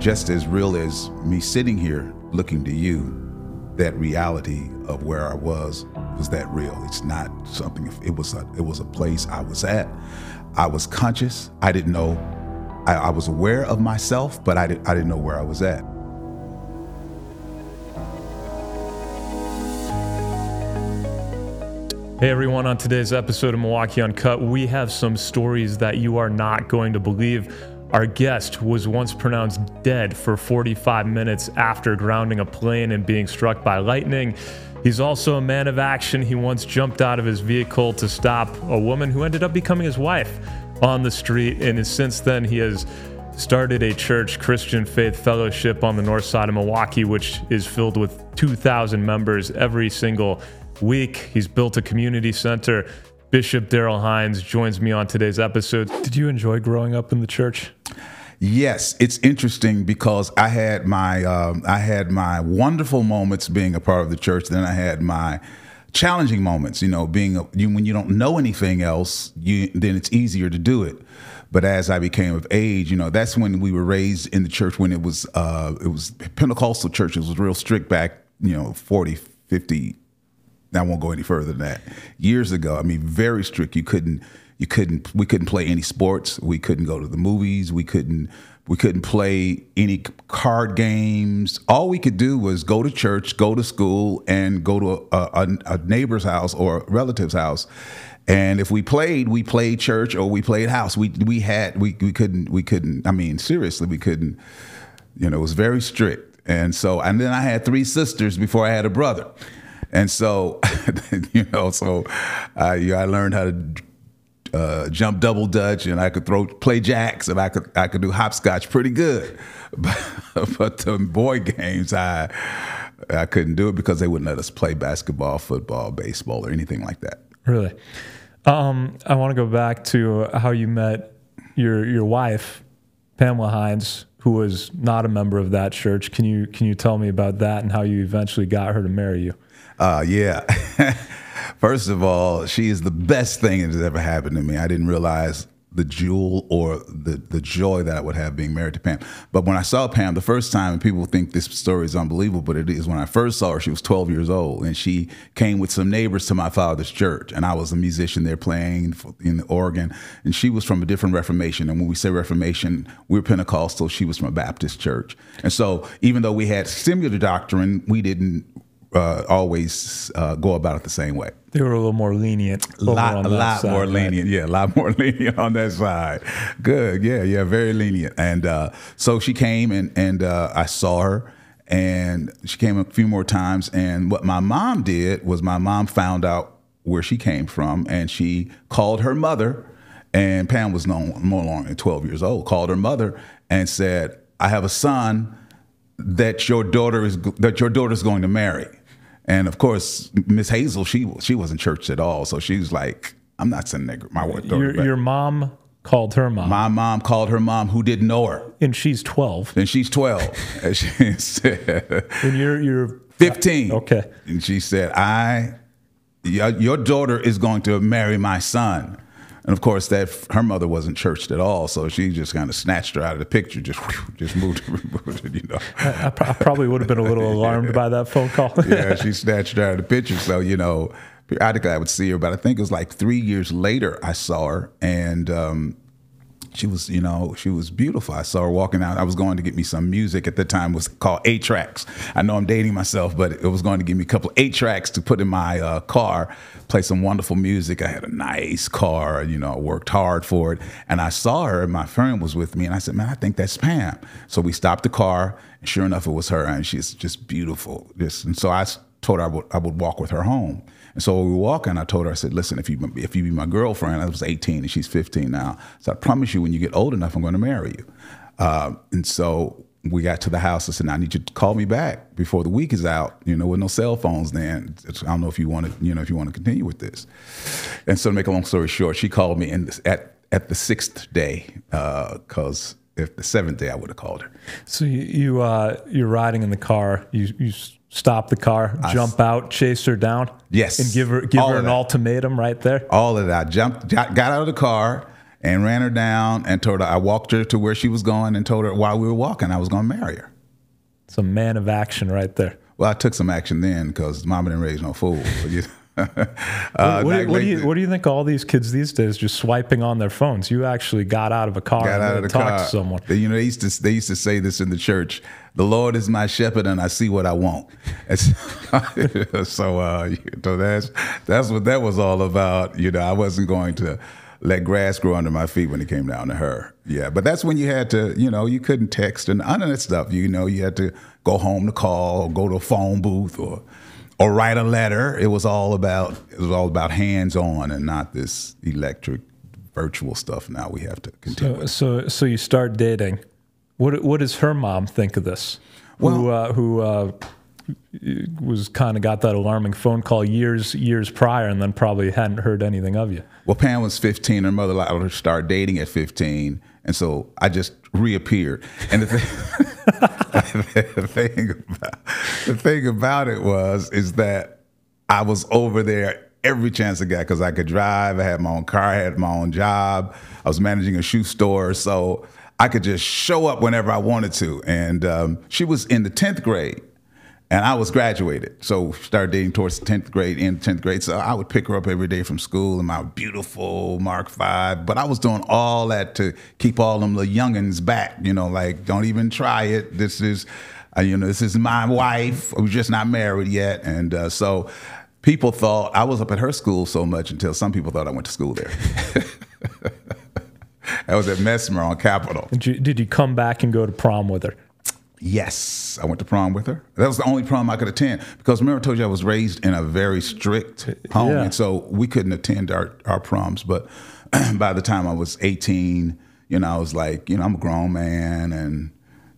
just as real as me sitting here looking to you, that reality of where I was was that real. It's not something. It was a. It was a place I was at. I was conscious. I didn't know. I, I was aware of myself, but I, did, I didn't know where I was at. Hey everyone, on today's episode of Milwaukee Uncut, we have some stories that you are not going to believe. Our guest was once pronounced dead for 45 minutes after grounding a plane and being struck by lightning. He's also a man of action. He once jumped out of his vehicle to stop a woman who ended up becoming his wife on the street, and since then, he has started a church, Christian Faith Fellowship, on the north side of Milwaukee, which is filled with 2,000 members every single week. He's built a community center. Bishop Darrell Hines joins me on today's episode. Did you enjoy growing up in the church? Yes, it's interesting because I had my um, I had my wonderful moments being a part of the church. Then I had my challenging moments. You know, being a, you, when you don't know anything else, you then it's easier to do it. But as I became of age, you know, that's when we were raised in the church when it was uh, it was Pentecostal churches was real strict back, you know, 40, 50 I won't go any further than that. Years ago, I mean, very strict. You couldn't, you couldn't, we couldn't play any sports. We couldn't go to the movies. We couldn't, we couldn't play any card games. All we could do was go to church, go to school, and go to a, a, a neighbor's house or a relative's house. And if we played, we played church or we played house. We we had we we couldn't we couldn't. I mean, seriously, we couldn't. You know, it was very strict. And so, and then I had three sisters before I had a brother. And so, you know, so I, you know, I learned how to uh, jump double dutch, and I could throw play jacks, and I could I could do hopscotch pretty good. But, but the boy games, I I couldn't do it because they wouldn't let us play basketball, football, baseball, or anything like that. Really, um, I want to go back to how you met your your wife, Pamela Hines, who was not a member of that church. Can you can you tell me about that and how you eventually got her to marry you? Uh, yeah. First of all, she is the best thing that has ever happened to me. I didn't realize the jewel or the, the joy that I would have being married to Pam. But when I saw Pam the first time, and people think this story is unbelievable, but it is. When I first saw her, she was 12 years old, and she came with some neighbors to my father's church, and I was a musician there playing in the organ, and she was from a different Reformation. And when we say Reformation, we're Pentecostal. She was from a Baptist church, and so even though we had similar doctrine, we didn't uh, always uh, go about it the same way. They were a little more lenient. A lot, a lot side, more right? lenient. Yeah, a lot more lenient on that side. Good. Yeah, yeah, very lenient. And uh, so she came and and uh, I saw her. And she came a few more times. And what my mom did was my mom found out where she came from, and she called her mother. And Pam was no, no longer 12 years old. Called her mother and said, "I have a son that your daughter is that your daughter's going to marry." And of course, Miss Hazel, she she wasn't church at all, so she was like, "I'm not sending my daughter." Your, your mom called her mom. My mom called her mom, who didn't know her, and she's twelve. And she's twelve, and she said, "And you're you're 15. Okay. And she said, "I, your, your daughter is going to marry my son." And of course, that her mother wasn't churched at all, so she just kind of snatched her out of the picture, just just moved, moved you know. I, I, probably would have been a little alarmed yeah. by that phone call. yeah, she snatched her out of the picture. So you know, periodically I would see her, but I think it was like three years later I saw her, and um, she was, you know, she was beautiful. I saw her walking out. I was going to get me some music at the time. It was called eight tracks. I know I'm dating myself, but it was going to give me a couple eight tracks to put in my uh, car, play some wonderful music. I had a nice car, you know, I worked hard for it. And I saw her, and my friend was with me, and I said, "Man, I think that's Pam." So we stopped the car, and sure enough, it was her, and she's just beautiful. Just and so I told her I would, I would walk with her home. And so we were walking, I told her, I said, listen, if you if you be my girlfriend, I was 18 and she's 15 now. So I promise you, when you get old enough, I'm going to marry you. Uh, and so we got to the house. I said, I need you to call me back before the week is out. You know, with no cell phones then. I don't know if you want to, you know, if you want to continue with this. And so to make a long story short, she called me in at at the sixth day because uh, if the seventh day I would have called her. So you, you uh, you're riding in the car. You you stop the car, I jump out, chase her down. Yes, and give her give All her an ultimatum right there. All of that. Jumped, got, got out of the car, and ran her down and told her I walked her to where she was going and told her while we were walking I was going to marry her. It's a man of action right there. Well, I took some action then because mama didn't raise no fool. uh, what, what, what, do you, what do you think all these kids these days just swiping on their phones? You actually got out of a car got and out of the talked car. to someone. You know, they used to they used to say this in the church: "The Lord is my shepherd, and I see what I want." It's- so, uh, so that's that's what that was all about. You know, I wasn't going to let grass grow under my feet when it came down to her. Yeah, but that's when you had to, you know, you couldn't text and none of that stuff. You know, you had to go home to call or go to a phone booth or or write a letter. It was all about it was all about hands on and not this electric virtual stuff. Now we have to continue. So, so, so you start dating. What what does her mom think of this? who uh, who uh, was kind of got that alarming phone call years years prior, and then probably hadn't heard anything of you. Well, Pam was 15. Her mother allowed her to start dating at 15. And so I just reappeared. And the thing, the thing, about, the thing about it was, is that I was over there every chance I got because I could drive. I had my own car. I had my own job. I was managing a shoe store. So I could just show up whenever I wanted to. And um, she was in the 10th grade and I was graduated. So started dating towards 10th grade, in 10th grade. So I would pick her up every day from school in my beautiful Mark V. But I was doing all that to keep all them little youngins back, you know, like, don't even try it. This is, uh, you know, this is my wife. We're just not married yet. And uh, so people thought I was up at her school so much until some people thought I went to school there. I was at Messmer on Capitol. Did you, did you come back and go to prom with her? Yes, I went to prom with her. That was the only prom I could attend because remember I told you I was raised in a very strict home, Yeah. and so we couldn't attend our, our proms. But by the time I was eighteen, you know, I was like, you know, I'm a grown man, and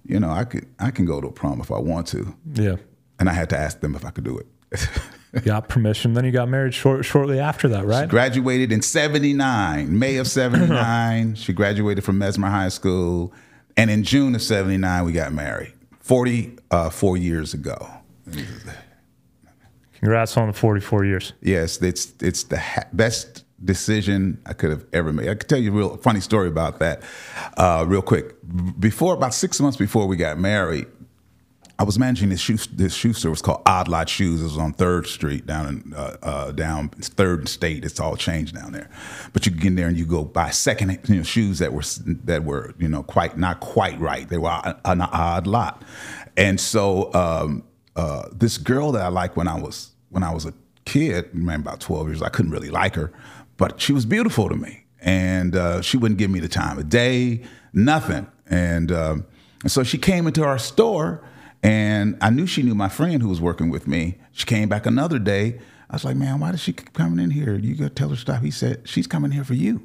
you know, I could I can go to a prom if I want to, Yeah. and I had to ask them if I could do it. Got permission. Then you got married short, shortly after that, right? She graduated in 79 may of 79 she graduated from Messmer high school and in june of 79 we got married 44 years ago Congrats on the 44 years. yes it's it's the ha- best decision i could have ever made i could tell you a real funny story about that uh, real quick before about six months before we got married I was managing this shoe this shoe store. Called Odd Lot Shoes. It was on Third Street down in uh, uh, down Third State. It's all changed down there, but you get in there and you go buy second you know, shoes that were that were you know quite not quite right. They were an odd lot, and so um, uh, this girl that I liked when I was when I was a kid, man, about twelve years, I couldn't really like her, but she was beautiful to me, and uh, she wouldn't give me the time of day, nothing, and. Um, and so she came into our store, and I knew she knew my friend who was working with me. She came back another day. I was like, man, why does she keep coming in here? You gotta tell her to stop. He said, she's coming here for you.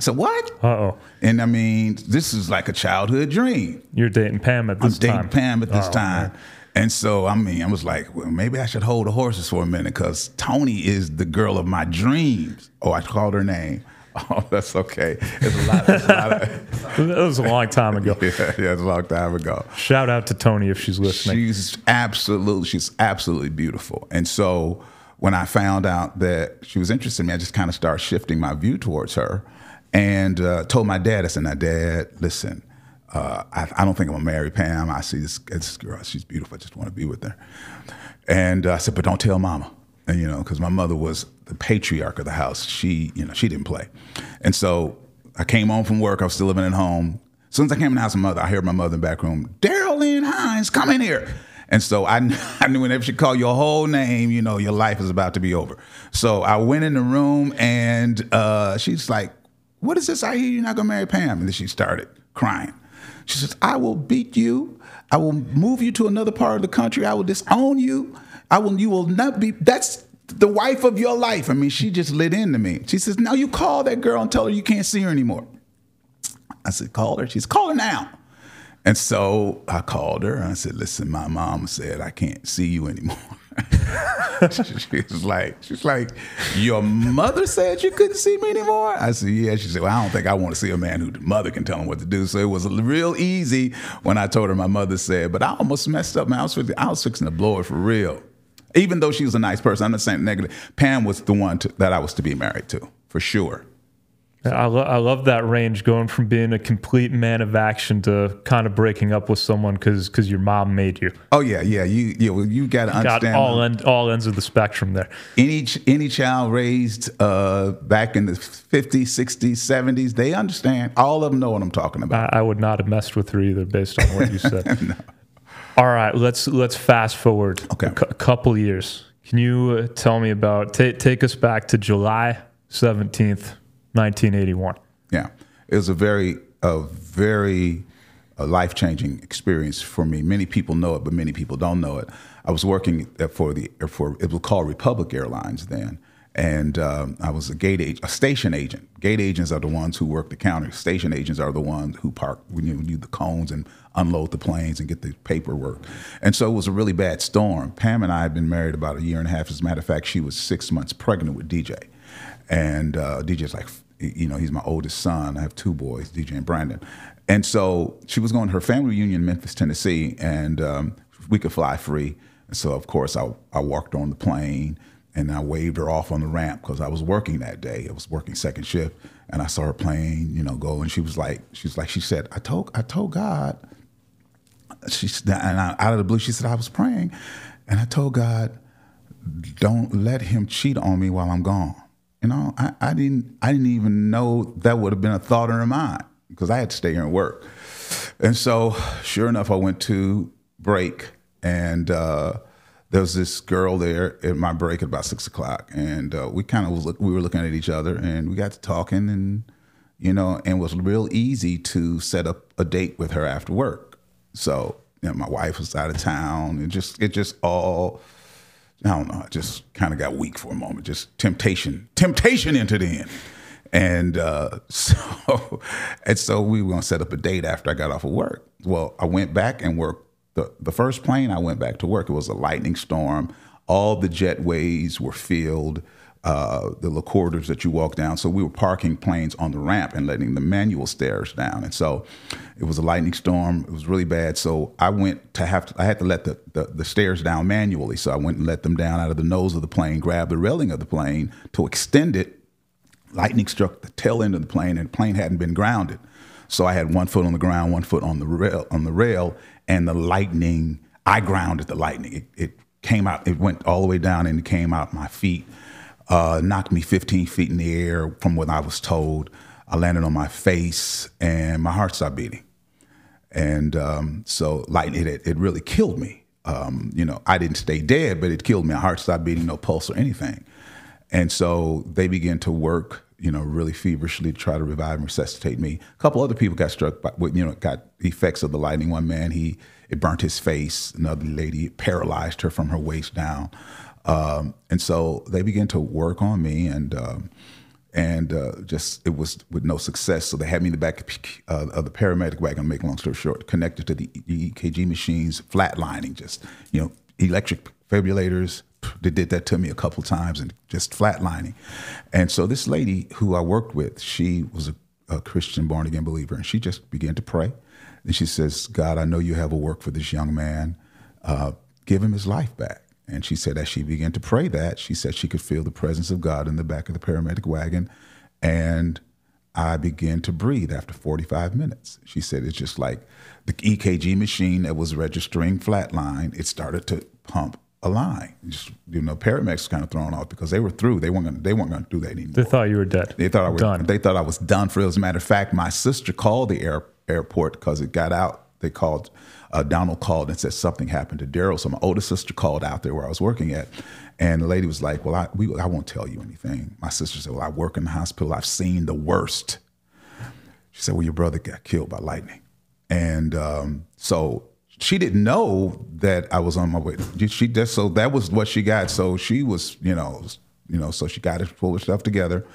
I said, what? Uh oh. And I mean, this is like a childhood dream. You're dating Pam at this time. I'm this dating. Pam at this Oh, time. man. And so, I mean, I was like, well, maybe I should hold the horses for a minute because Tony is the girl of my dreams. Oh, I called her name. Oh, that's okay. It's a lot. It's a lot of, That was a long time ago. yeah, yeah, it's a long time ago. Shout out to Tony if she's listening. She's absolutely, she's absolutely beautiful. And so when I found out that she was interested in me, I just kind of started shifting my view towards her and uh, told my dad, I said, now, dad, listen, uh, I, I don't think I'm going to marry Pam. I see this, this girl, she's beautiful. I just want to be with her. And uh, I said, but don't tell mama. And, you know, because my mother was the patriarch of the house. She, you know, she didn't play. And so I came home from work. I was still living at home. As soon as I came in the house, my mother, I heard my mother in the back room, Darrell Lynn Hines, come in here. And so I, I knew whenever she called your whole name, you know, your life is about to be over. So I went in the room and uh, she's like, what is this? I hear you're not gonna marry Pam. And then she started crying. She says, I will beat you. I will move you to another part of the country. I will disown you. I will, you will not be, that's the wife of your life. I mean, she just lit into me. She says, now you call that girl and tell her you can't see her anymore. I said, call her. She's call her now. And so I called her I said, listen, my mom said I can't see you anymore. she's like, she's like, your mother said you couldn't see me anymore. I said, yeah. She said, well, I don't think I want to see a man whose mother can tell him what to do. So it was real easy when I told her my mother said, but I almost messed up, man. I was, I was fixing to blow her for real. Even though she was a nice person, I'm not saying negative. Pam was the one to, that I was to be married to, for sure. I, lo- I love that range going from being a complete man of action to kind of breaking up with someone because because your mom made you. Oh yeah, yeah. You yeah. Well, you got to Got understand. all end, all ends of the spectrum there. any ch- any child raised uh, back in the 50s, 60s, 70s, they understand. All of them know what I'm talking about. I, I would not have messed with her either based on what you said. All right, let's let's fast forward Okay. a cou- couple years. Can you uh, tell me about ta take us back to July seventeenth, nineteen eighty one? Yeah, it was a very, a very a life changing experience for me. Many people know it, but many people don't know it. I was working for the for it was called Republic Airlines then, and um, I was a gate agent, a station agent. Gate agents are the ones who work the counter. Station agents are the ones who park when you the cones and unload the planes and get the paperwork. And so it was a really bad storm. Pam and I had been married about a year and a half. As a matter of fact, she was six months pregnant with DJ, and uh, DJ's like, you know, he's my oldest son. I have two boys, DJ and Brandon. And so she was going to her family reunion in Memphis, Tennessee, and um, we could fly free. And so, of course, I, I walked on the plane and I waved her off on the ramp because I was working that day. I was working second shift, and I saw her plane, you know, go. And she was like, she like, she said, I told, I told God. She and I, out of the blue, she said, I was praying, and I told God, don't let him cheat on me while I'm gone. You know, I, I didn't I didn't even know that would have been a thought in her mind because I had to stay here and work. And so, sure enough, I went to break, and uh, there was this girl there at my break at about six o'clock, and uh, we kind of look, we were looking at each other, and we got to talking, and you know, and it was real easy to set up a date with her after work. So, you know, my wife was out of town, and just it just all. I don't know. I just kind of got weak for a moment. Just temptation, temptation entered in, and uh, so and so we were gonna set up a date after I got off of work. Well, I went back and worked the the first plane. I went back to work. It was a lightning storm. All the jetways were filled. Uh, the corridors that you walk down. So we were parking planes on the ramp and letting the manual stairs down. And so it was a lightning storm. It was really bad. So I went to have to, I had to let the, the, the stairs down manually. So I went and let them down out of the nose of the plane, grabbed the railing of the plane to extend it. Lightning struck the tail end of the plane, and the plane hadn't been grounded. So I had one foot on the ground, one foot on the rail, on the rail, and the lightning. I grounded the lightning. It, it came out. It went all the way down, and it came out my feet uh, knocked me 15 feet in the air from what I was told. I landed on my face and my heart stopped beating. And um, so lightning, it, it really killed me. Um, you know, I didn't stay dead, but it killed me. My heart stopped beating, no pulse or anything. And so they began to work, you know, really feverishly to try to revive and resuscitate me. A couple other people got struck by, you know, got effects of the lightning. One man, he it burnt his face. Another lady, paralyzed her from her waist down. Um, and so they began to work on me, and um, and uh, just it was with no success. So they had me in the back uh, of the paramedic wagon. Make long story short, connected to the EKG machines, flatlining, just you know, electric defibrillators. They did that to me a couple times, and just flatlining. And so this lady who I worked with, she was a, a Christian born again believer, and she just began to pray. And she says, "God, I know you have a work for this young man. Uh, give him his life back." And she said, as she began to pray that, she said she could feel the presence of God in the back of the paramedic wagon. And I began to breathe after 45 minutes. She said, it's just like the EKG machine that was registering flatline, it started to pump a line. Just, you know, paramedics kind of thrown off because they were through. They weren't gonna, they weren't going to do that anymore. They thought you were dead. They thought I was Done. They thought I was done for. As a matter of fact, my sister called the air, airport because it got out. They called. Uh, Donald called and said something happened to Darrell. So my older sister called out there where I was working at, and the lady was like, "Well, I we, I won't tell you anything." My sister said, "Well, I work in the hospital. I've seen the worst." She said, "Well, your brother got killed by lightning," and um, so she didn't know that I was on my way. She just so that was what she got. So she was, you know, you know, so she got to pull her stuff together,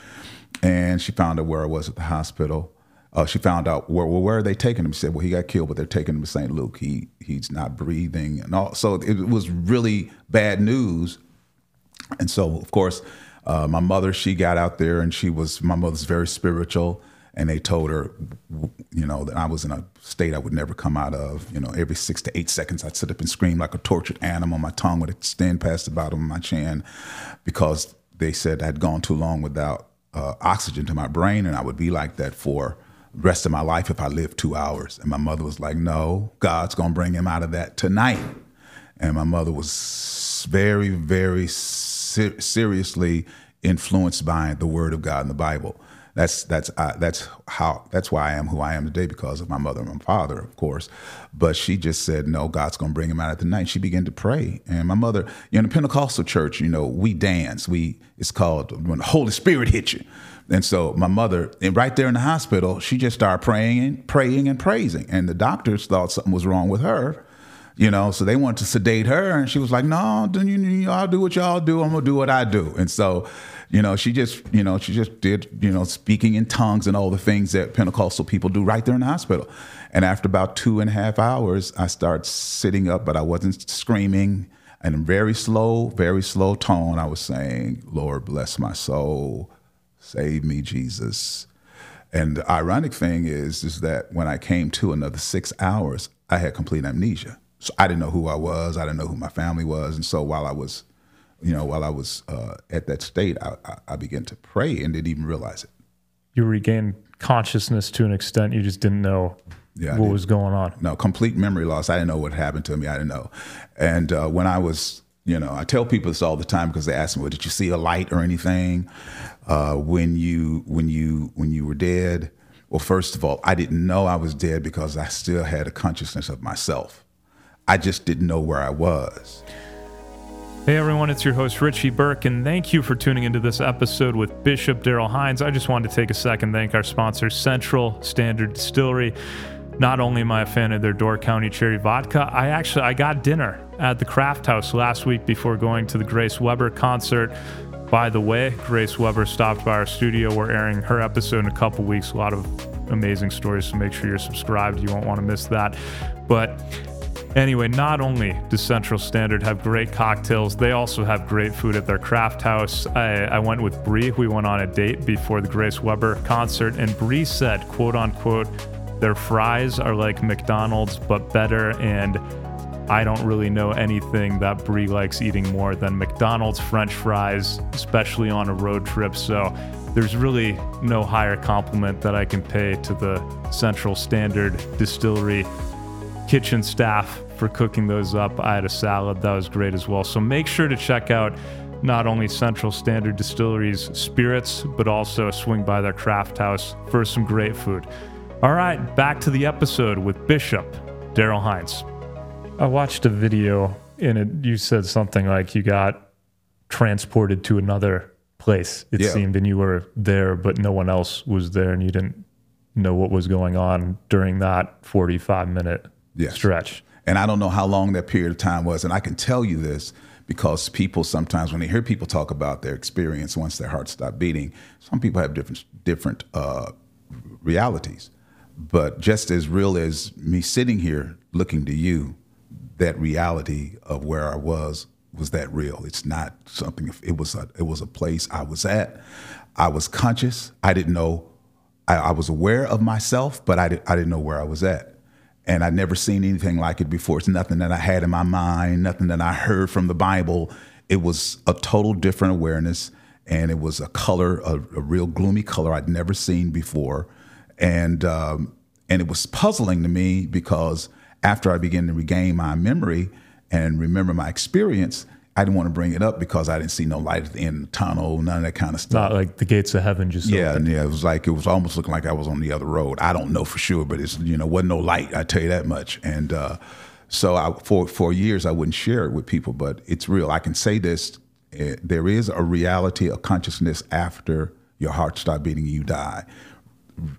and she found out where I was at the hospital. Uh, she found out where well, where are they taking him? She said, well, he got killed, but they're taking him to St. Luke. He he's not breathing, and all. So it was really bad news. And so, of course, uh, my mother, she got out there, and she was my mother's very spiritual, and they told her, you know, that I was in a state I would never come out of. You know, every six to eight seconds, I'd sit up and scream like a tortured animal. My tongue would extend past the bottom of my chin, because they said I'd gone too long without uh, oxygen to my brain, and I would be like that for the rest of my life if I lived two hours. And my mother was like, "No, God's gonna bring him out of that tonight." And my mother was very, very ser- seriously influenced by the Word of God in the Bible. That's that's uh, that's how that's why I am who I am today because of my mother and my father, of course. But she just said, "No, God's going to bring him out at the night." She began to pray, and my mother, you know, in the Pentecostal church, you know, we dance. We it's called when the Holy Spirit hits you. And so my mother, and right there in the hospital, she just started praying and praying and praising, and the doctors thought something was wrong with her you know so they wanted to sedate her and she was like no then you, you i'll do what y'all do. I'm gonna do what i do. And so you know she just you know she just did you know speaking in tongues and all the things that pentecostal people do right there in the hospital. And after about two and a half hours i started sitting up but i wasn't screaming. And in very slow very slow tone i was saying lord bless my soul. Save me jesus. And the ironic thing is is that when i came to another six hours i had complete amnesia so I didn't know who I was. I didn't know who my family was. And so while I was, you know, while I was uh, at that state, I, I, I, began to pray and didn't even realize it. You regained consciousness to an extent. You just didn't know yeah, what was going on. No, complete memory loss. I didn't know what happened to me. I didn't know. And uh, when I was, you know, I tell people this all the time because they ask me, "Well, did you see a light or anything uh, when you when you when you were dead?" Well, first of all, I didn't know I was dead because I still had a consciousness of myself. I just didn't know where I was. Hey everyone, it's your host Richie Burke, and thank you for tuning into this episode with Bishop Darrell Hines. I just wanted to take a second thank our sponsor, Central Standard Distillery. Not only am I a fan of their Door County Cherry Vodka, I actually I got dinner at the Craft House last week before going to the Grace Weber concert. By the way, Grace Weber stopped by our studio. We're airing her episode in a couple weeks. A lot of amazing stories, so make sure you're subscribed. You won't want to miss that. But Anyway, not only does Central Standard have great cocktails, they also have great food at their craft house. I, I went with Bree. We went on a date before the Grace Weber concert, and Bree said, quote unquote, their fries are like McDonald's but better. And I don't really know anything that Bree likes eating more than McDonald's French fries, especially on a road trip. So there's really no higher compliment that I can pay to the Central Standard Distillery kitchen staff for cooking those up. I had a salad that was great as well. So make sure to check out not only Central Standard Distilleries spirits, but also swing by their craft house for some great food. All right, back to the episode with Bishop Darrell Hines. I watched a video and it, you said something like you got transported to another place, it yeah. seemed, and you were there, but no one else was there, and you didn't know what was going on during that 45 minute yes. stretch. And I don't know how long that period of time was. And I can tell you this because people sometimes, when they hear people talk about their experience once their heart stopped beating, some people have different different uh, realities. But just as real as me sitting here looking to you, that reality of where I was was that real. It's not something. It was a it was a place I was at. I was conscious. I didn't know. I, I was aware of myself, but I did, I didn't know where I was at and I'd never seen anything like it before. It's nothing that I had in my mind, nothing that I heard from the Bible. It was a total different awareness, and it was a color, a, a real gloomy color I'd never seen before, and um, and it was puzzling to me because after I began to regain my memory and remember my experience, I didn't want to bring it up because I didn't see no light at the end of the tunnel, none of that kind of stuff. Not like the gates of heaven just yeah, opened. yeah. It was like it was almost looking like I was on the other road. I don't know for sure, but it's you know wasn't no light. I tell you that much. And uh, so I, for for years I wouldn't share it with people, but it's real. I can say this: uh, there is a reality a consciousness after your heart stops beating, you die.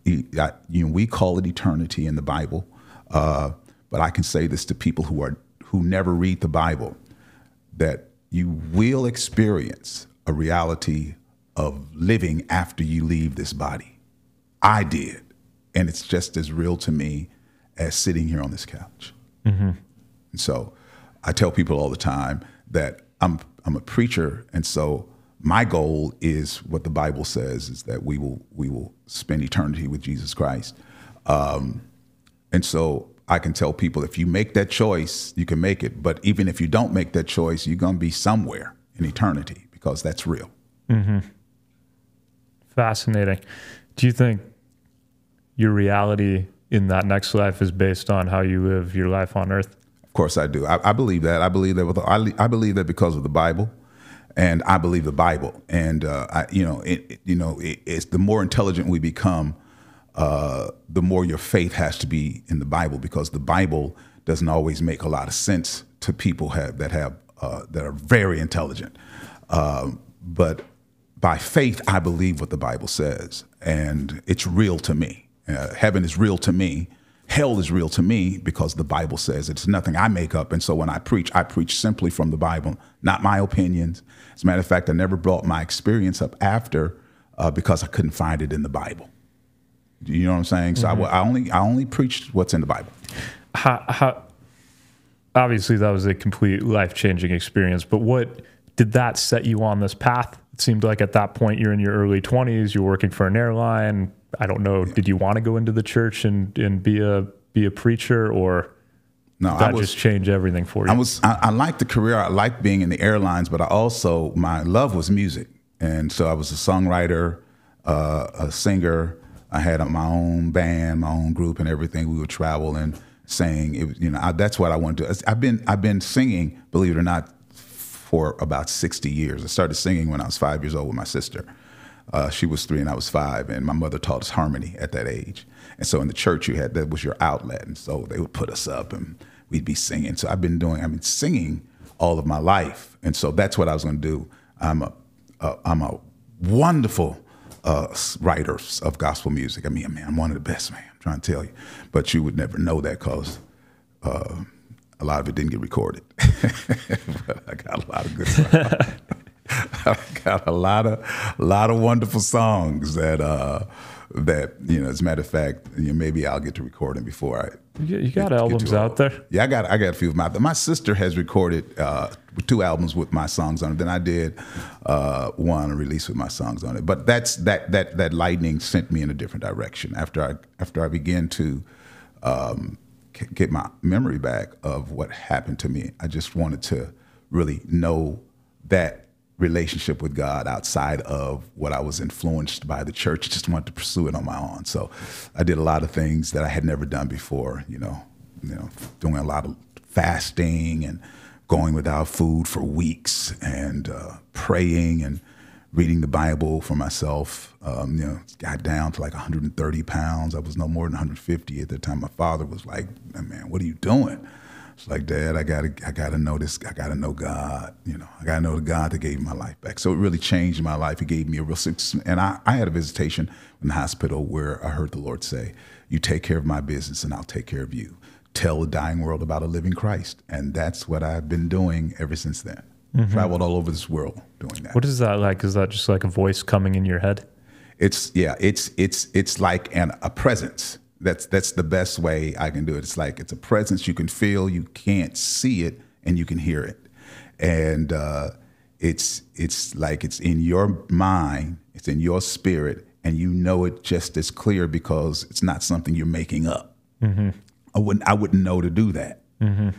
You know, we call it eternity in the Bible, uh, but I can say this to people who are who never read the Bible that you will experience a reality of living after you leave this body. I did. And it's just as real to me as sitting here on this couch. Mm-hmm. And so I tell people all the time that I'm, I'm a preacher. And so my goal is what the Bible says is that we will, we will spend eternity with Jesus Christ. Um, and so I can tell people if you make that choice, you can make it. But even if you don't make that choice, you're going to be somewhere in eternity because that's real. Mm-hmm. Fascinating. Do you think your reality in that next life is based on how you live your life on earth? Of course, I do. I, I believe that. I believe that. With I, I believe that because of the Bible, and I believe the Bible. And uh, I, you know, it, it, you know, it, it's the more intelligent we become, uh, the more your faith has to be in the Bible because the Bible doesn't always make a lot of sense to people have, that have uh, that are very intelligent. Um, but by faith, I believe what the Bible says, and it's real to me. Uh, heaven is real to me. Hell is real to me because the Bible says it's nothing I make up. And so when I preach, I preach simply from the Bible, not my opinions. As a matter of fact, I never brought my experience up after uh, because I couldn't find it in the Bible. You know what I'm saying? So mm-hmm. I, I, only I only preached what's in the Bible. How, how, obviously, that was a complete life changing experience. But what did that set you on this path? It seemed like at that point you're in your early 20s. You're working for an airline. I don't know. Did you want to go into the church and, and be a be a preacher or? No, that was, just change everything for you. I was I, I liked the career. I liked being in the airlines, but I also my love was music, and so I was a songwriter, uh, a singer. I had my own band, my own group, and everything. We would travel and sing. It, you know, I, that's what I want to. do. I've been I've been singing, believe it or not, for about sixty years. I started singing when I was five years old with my sister. Uh, she was three and I was five, and my mother taught us harmony at that age. And so in the church, you had that was your outlet, and so they would put us up and we'd be singing. So I've been doing, I've been singing all of my life, and so that's what I was going to do. I'm a, a I'm a wonderful uh, writer of gospel music. I mean, man, I'm one of the best, man. I'm trying to tell you, but you would never know that because. Uh, a lot of it didn't get recorded, but I got a lot of good songs. I got a lot of, a lot of wonderful songs that uh, that you know. As a matter of fact, you know, maybe I'll get to recording before I. You, you got get, albums get out there. Yeah, I got I got a few of my. My sister has recorded uh, two albums with my songs on it. Then I did uh, one release with my songs on it. But that's that that that lightning sent me in a different direction after I after I began to. Um, get my memory back of what happened to me. I just wanted to really know that relationship with God outside of what I was influenced by the church. I just wanted to pursue it on my own. So I did a lot of things that I had never done before, you know, you know, doing a lot of fasting and going without food for weeks and uh, praying and reading the Bible for myself. Um, you know, got down to like 130 pounds. I was no more than 150 at the time. My father was like, "Man, what are you doing?" It's like, Dad, I gotta, I gotta know this. I gotta know God. You know, I gotta know the God that gave my life back. So it really changed my life. It gave me a real, and I, I had a visitation in the hospital where I heard the Lord say, "You take care of my business, and I'll take care of you." Tell the dying world about a living Christ, and that's what I've been doing ever since then. Mm-hmm. Traveled all over this world doing that. What is that like? Is that just like a voice coming in your head? It's yeah. It's it's it's like an a presence that's that's the best way I can do it. It's like it's a presence you can feel, you can't see it, and you can hear it, and uh, it's it's like it's in your mind, it's in your spirit, and you know it just as clear because it's not something you're making up. Mm-hmm. I wouldn't I wouldn't know to do that. Mm-hmm.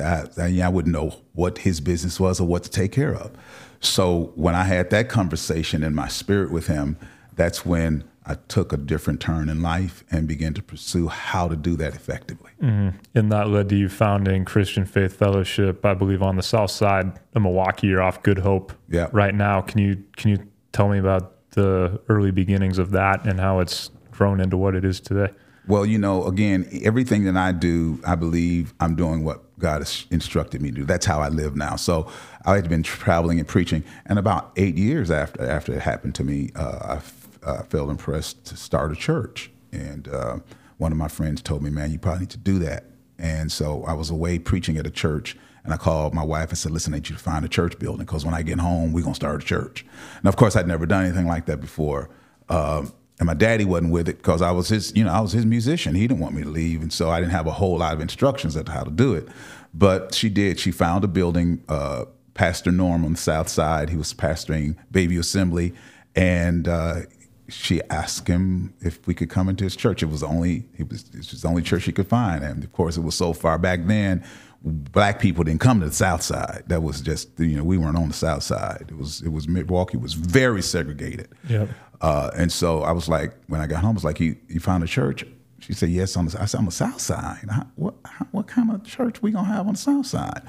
I, I, I wouldn't know what his business was or what to take care of. So when I had that conversation in my spirit with him, that's when I took a different turn in life and began to pursue how to do that effectively. Mm-hmm. And that led to you founding Christian Faith Fellowship, I believe, on the south side of Milwaukee. You're off Good Hope yeah. right now. Can you can you tell me about the early beginnings of that and how it's grown into what it is today? Well, you know, again, everything that I do, I believe I'm doing what God has instructed me to do. That's how I live now. So I had been traveling and preaching, and about eight years after after it happened to me, uh, I uh, felt impressed to start a church. And uh, one of my friends told me, man, you probably need to do that. And so I was away preaching at a church. And I called my wife and said, listen, I need you to find a church building because when I get home, we're going to start a church. And of course, I'd never done anything like that before. Um, and my daddy wasn't with it because I was his, you know, I was his musician. He didn't want me to leave. And so I didn't have a whole lot of instructions as to how to do it. But she did. She found a building, uh, Pastor Norm on the south side. He was pastoring Baby Assembly. And uh, she asked him if we could come into his church. It was the only it was, it was the only church he could find, and of course, it was so far back then. black people didn't come to the South Side. That was just you know we weren't on the South Side. It was it was Milwaukee was very segregated. Yep. Uh, and so I was like, when I got home, I was like, you you found a church? She said, yes. On the I said, on the South Side. What what kind of church we gonna have on the South Side?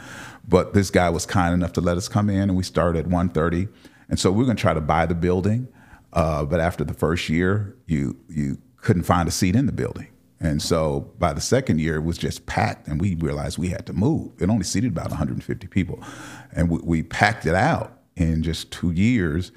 But this guy was kind enough to let us come in, and we started at 1.30. And so we we're gonna try to buy the building. Uh, but after the first year, you you couldn't find a seat in the building. And so by the second year, it was just packed, and we realized we had to move. It only seated about 150 people, and we, we packed it out in just two years.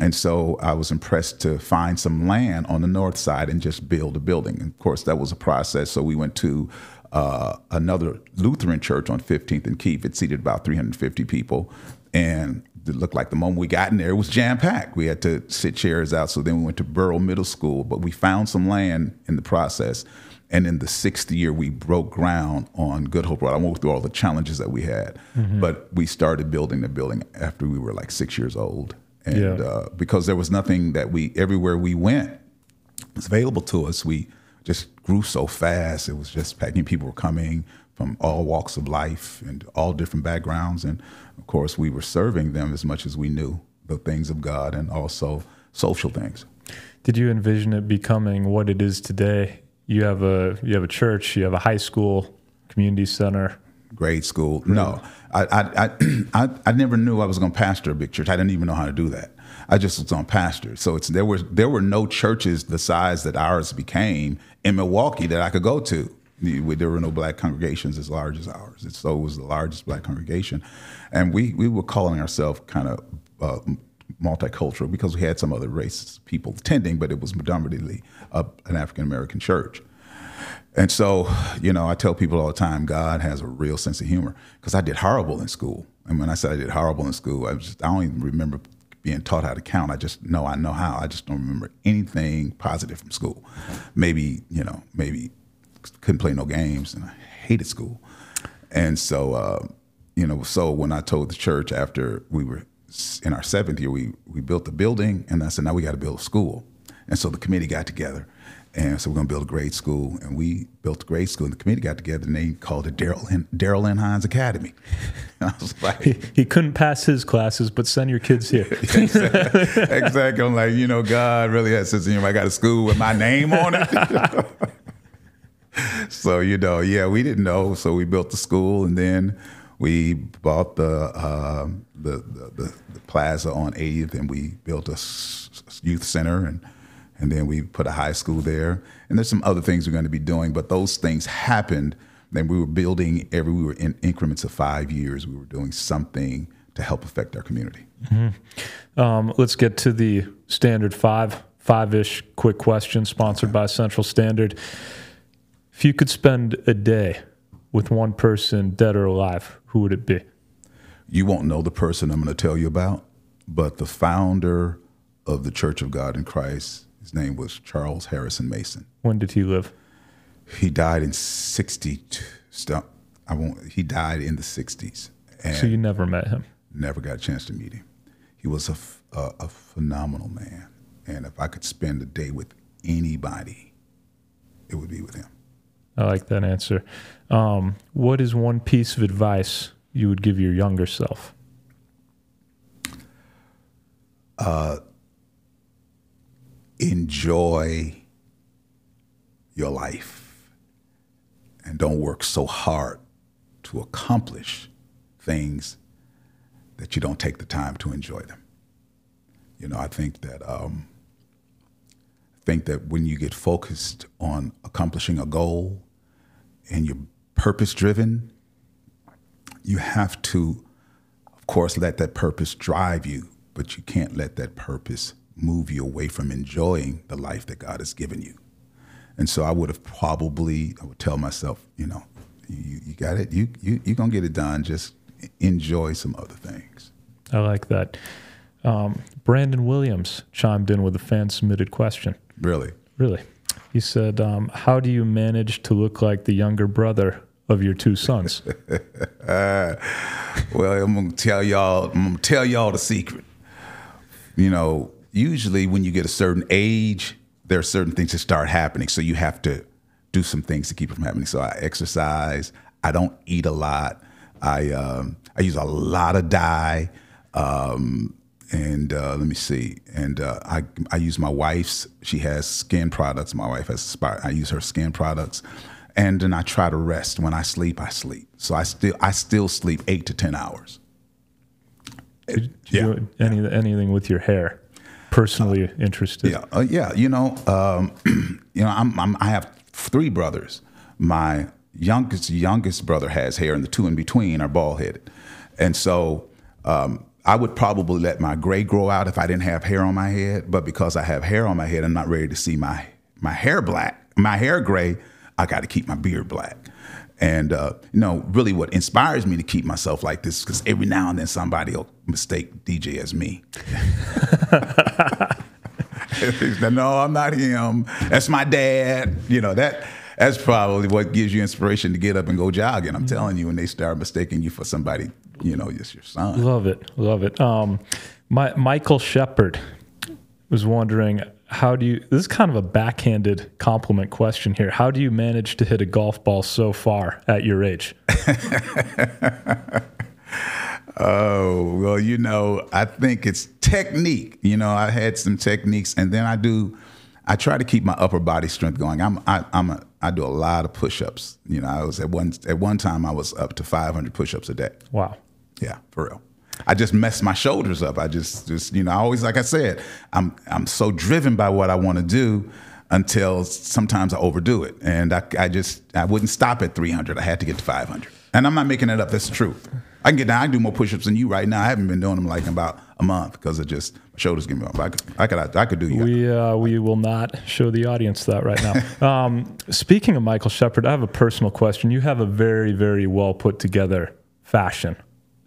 And so I was impressed to find some land on the north side and just build a building. And of course, that was a process. So we went to uh, another Lutheran church on 15th and Keefe. It seated about 350 people, and it looked like the moment we got in there, it was jam packed. We had to sit chairs out. So then we went to Burroughs Middle School, but we found some land in the process. And in the sixth year, we broke ground on Good Hope Road. I won't go through all the challenges that we had, Mm-hmm. but we started building the building after we were like six years old. And Yeah. uh, because there was nothing that we, everywhere we went, was available to us, we just grew so fast. It was just packing. People were coming from all walks of life and all different backgrounds. And of course, we were serving them as much as we knew the things of God and also social things. Did you envision it becoming what it is today? You have a you have a church, you have a high school, community center. Grade school. No, I, I, I, I, never knew I was going to pastor a big church. I didn't even know how to do that. I just was on pastor. So it's there was there were no churches the size that ours became in Milwaukee that I could go to. There were no black congregations as large as ours. It's, so it was the largest black congregation, and we we were calling ourselves kind of. Uh, multicultural because we had some other races people attending but it was predominantly uh, an african american church and so, you know, I tell people all the time, God has a real sense of humor because I did horrible in school. And when I said I did horrible in school, I just, I don't even remember being taught how to count. I just know I know how. I just don't remember anything positive from school. Maybe, you know, maybe couldn't play no games and I hated school. And so, uh, you know, so when I told the church after we were in our seventh year, we, we built the building and I said, now we got to build a school. And so the committee got together and so we're going to build a grade school. And we built a grade school and the committee got together and they called it Darrell N. Hines Academy. And I was like, He, he couldn't pass his classes, but send your kids here. exactly. I'm like, you know, God really has sense of humor. I got a school with my name on it. so, you know, yeah, we didn't know. So we built the school and then we bought the, uh, the, the, the, the plaza on 80th and we built a youth center and, and then we put a high school there. And there's some other things we're going to be doing, but those things happened. Then we were building every, we were in increments of five years. We were doing something to help affect our community. Um, let's get to the standard five, five ish quick question sponsored by Central Standard. If you could spend a day with one person, dead or alive, who would it be? you won't know the person I'm going to tell you about, but the founder of the Church of God in Christ, his name was Charles Harrison Mason. When did he live? He died in 62. Stop. I won't. He died in the 60s and So you never met him. never got a chance to meet him. He was a phenomenal man, and if I could spend a day with anybody, it would be with him. I like that answer. Um, what is one piece of advice you would give your younger self? Enjoy your life and don't work so hard to accomplish things that you don't take the time to enjoy them. You know, I think that um, think that when you get focused on accomplishing a goal and you're purpose driven, you have to, of course, let that purpose drive you, but you can't let that purpose move you away from enjoying the life that God has given you. And so I would have probably, I would tell myself, you know, you, you got it. You, you, you're going to get it done. Just enjoy some other things. I like that. Um, Brandon Williams chimed in with a fan submitted question. Really. Really? He said, um, How do you manage to look like the younger brother of your two sons? Well, I'm gonna tell y'all. I'm gonna tell y'all the secret. You know, usually when you get a certain age, there are certain things that start happening. So you have to do some things to keep it from happening. So I exercise. I don't eat a lot. I um, I use a lot of dye. Um, and uh, let me see. And uh, I I use my wife's. She has skin products. My wife has. I use her skin products, and then I try to rest. When I sleep, I sleep. So I still I still sleep eight to ten hours. Did, did yeah. You any anything with your hair? Personally uh, interested. Yeah, uh, yeah. You know, um, you know, I'm, I'm I have three brothers. My youngest youngest brother has hair, and the two in between are bald headed, and so. Um, I would probably let my gray grow out if I didn't have hair on my head, but because I have hair on my head, I'm not ready to see my my hair black, my hair gray. I got to keep my beard black. And uh, you know, really, what inspires me to keep myself like this because every now and then somebody will mistake DJ as me. no, I'm not him. That's my dad. You know that. That's probably what gives you inspiration to get up and go jogging. I'm telling you, when they start mistaking you for somebody you know, just your son. Love it, love it. Um, my Michael Shepard was wondering how do you this is kind of a backhanded compliment question here how do you manage to hit a golf ball so far at your age oh well you know i think it's technique you know i had some techniques and then i do i try to keep my upper body strength going i'm I, i'm a i do a lot of push-ups you know i was at one at one time i was up to 500 push-ups a day wow yeah, for real. I just messed my shoulders up. I just, just you know, I always, like I said, I'm, I'm so driven by what I want to do until sometimes I overdo it, and I, I just, I wouldn't stop at 300. I had to get to 500, and I'm not making it up. That's the truth. I can get down. I can do more push-ups than you right now. I haven't been doing them like in about a month because it just my shoulders give me up. I could, I could, I could do you. We, uh, we will not show the audience that right now. um, speaking of Michael Shepard, I have a personal question. You have a very, very well put together fashion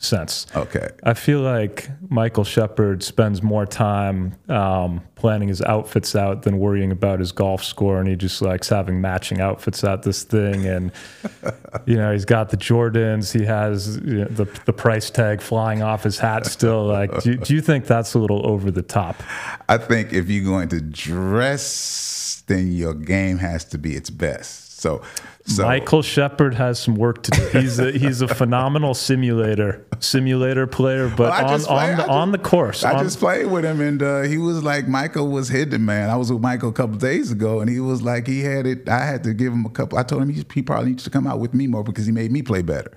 sense. Okay. I feel like Michael Shepard spends more time um, planning his outfits out than worrying about his golf score, and he just likes having matching outfits at this thing. And you know, he's got the Jordans. He has you know, the the price tag flying off his hat still. Like, do, do you think that's a little over the top? I think if you're going to dress, then your game has to be its best. So, so Michael Shepard has some work to do. He's a, he's a phenomenal simulator simulator player, but well, on, play, on the just, on the course. I on, just played with him, and uh, he was like Michael was hidden man. I was with Michael a couple days ago, and he was like he had it. I had to give him a couple. I told him he, he probably needs to come out with me more because he made me play better.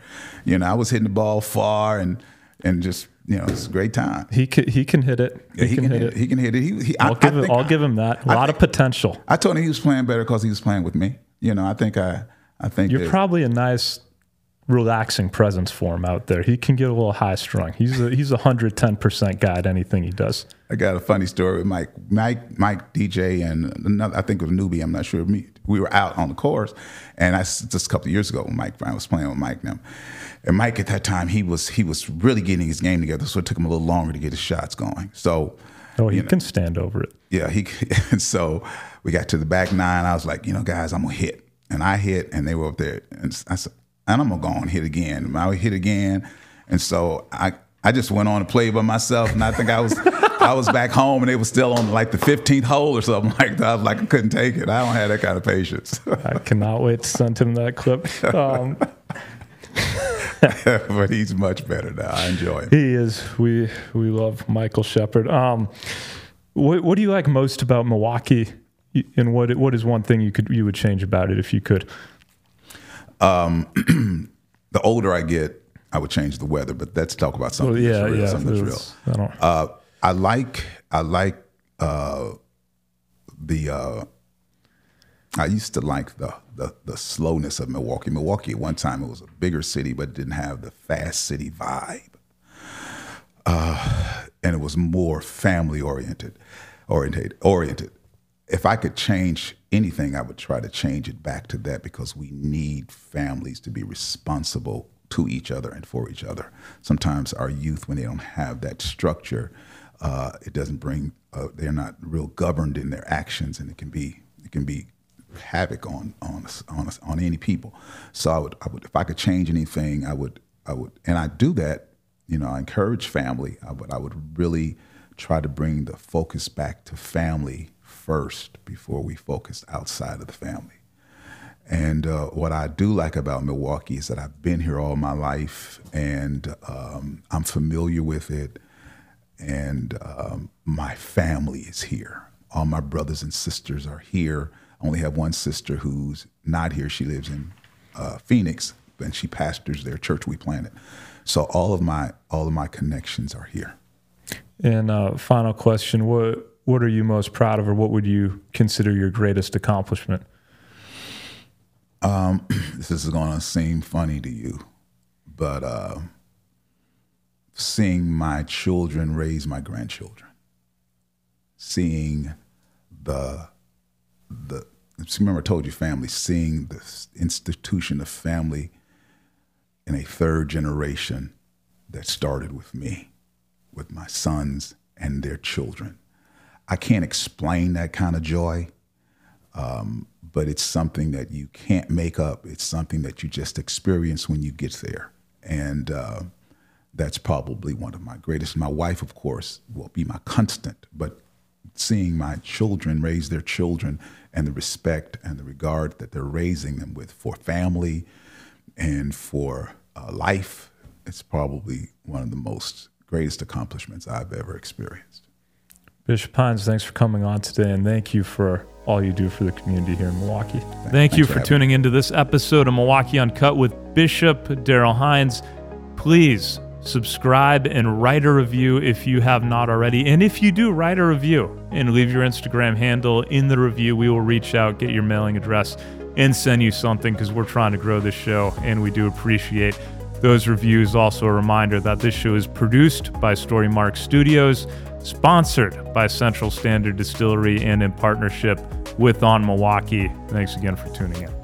You know, I was hitting the ball far and and just you know, it's a great time. He can, he can hit it. He, yeah, he can, can, hit, it. it. He can hit it. He, he I'll I, give I him. I'll give him that. A lot think, of potential. I told him he was playing better because he was playing with me you know, I think I, I think you're probably a nice, relaxing presence for him out there. He can get a little high strung. He's a he's a hundred ten percent guy at anything he does. I got a funny story with Mike, Mike, Mike DJ, and another. I think it was newbie. I'm not sure. Me, we were out on the course, and I just a couple years ago. Mike, I was playing with Mike now, and Mike at that time he was he was really getting his game together, so it took him a little longer to get his shots going. So. Oh, he you know, can stand over it. Yeah, he. so we got to the back nine. I was like, you know, guys, I'm gonna hit, and I hit, and they were up there, and I said, and I'm gonna go and hit again. And I would hit again, and so I I just went on to play by myself, and I think I was I was back home, and they were still on like the 15th hole or something like that. I was like, I couldn't take it. I don't have that kind of patience. I cannot wait to send him that clip. Um, but he's much better now. I enjoy him. He is. We we love Michael Shepard. Um, what, what do you like most about Milwaukee and what what is one thing you could you would change about it if you could? Um, the older I get, I would change the weather, but let's talk about something. Well, yeah, that's real, yeah, something that's real. I, uh, I like I like uh, the. Uh, I used to like the, the the slowness of Milwaukee. Milwaukee at one time it was a bigger city, but it didn't have the fast city vibe, uh, and it was more family oriented, oriented, oriented if I could change anything, I would try to change it back to that because we need families to be responsible to each other and for each other. Sometimes our youth, when they don't have that structure, uh, it doesn't bring. Uh, they're not real governed in their actions, and it can be it can be havoc on on on on any people. So I would I would if I could change anything, I would I would, and I do that. You know, I encourage family, would I would really try to bring the focus back to family first before we focus outside of the family. And uh, what I do like about Milwaukee is that I've been here all my life and um, I'm familiar with it. And um, my family is here. All my brothers and sisters are here. I only have one sister who's not here. She lives in uh, Phoenix, and she pastors their church we planted. So all of my all of my connections are here. And uh, final question: What what are you most proud of, or what would you consider your greatest accomplishment? Um, this is going to seem funny to you, but uh, seeing my children raise my grandchildren, seeing the the remember I told you family, seeing the institution of family in a third generation that started with me, with my sons and their children. I can't explain that kind of joy, um, but it's something that you can't make up. It's something that you just experience when you get there. And uh, that's probably one of my greatest. My wife, of course, will be my constant, but seeing my children raise their children and the respect and the regard that they're raising them with for family and for uh, life, it's probably one of the most greatest accomplishments I've ever experienced. Bishop Hines, thanks for coming on today, and thank you for all you do for the community here in Milwaukee. Thank, thank you for, for tuning into this episode of Milwaukee Uncut with Bishop Darrell Hines. Please subscribe and write a review if you have not already. And if you do, write a review and leave your Instagram handle in the review. We will reach out, get your mailing address, and send you something because we're trying to grow this show and we do appreciate those reviews. Also, a reminder that this show is produced by Storymark Studios, sponsored by Central Standard Distillery, and in partnership with On Milwaukee. Thanks again for tuning in.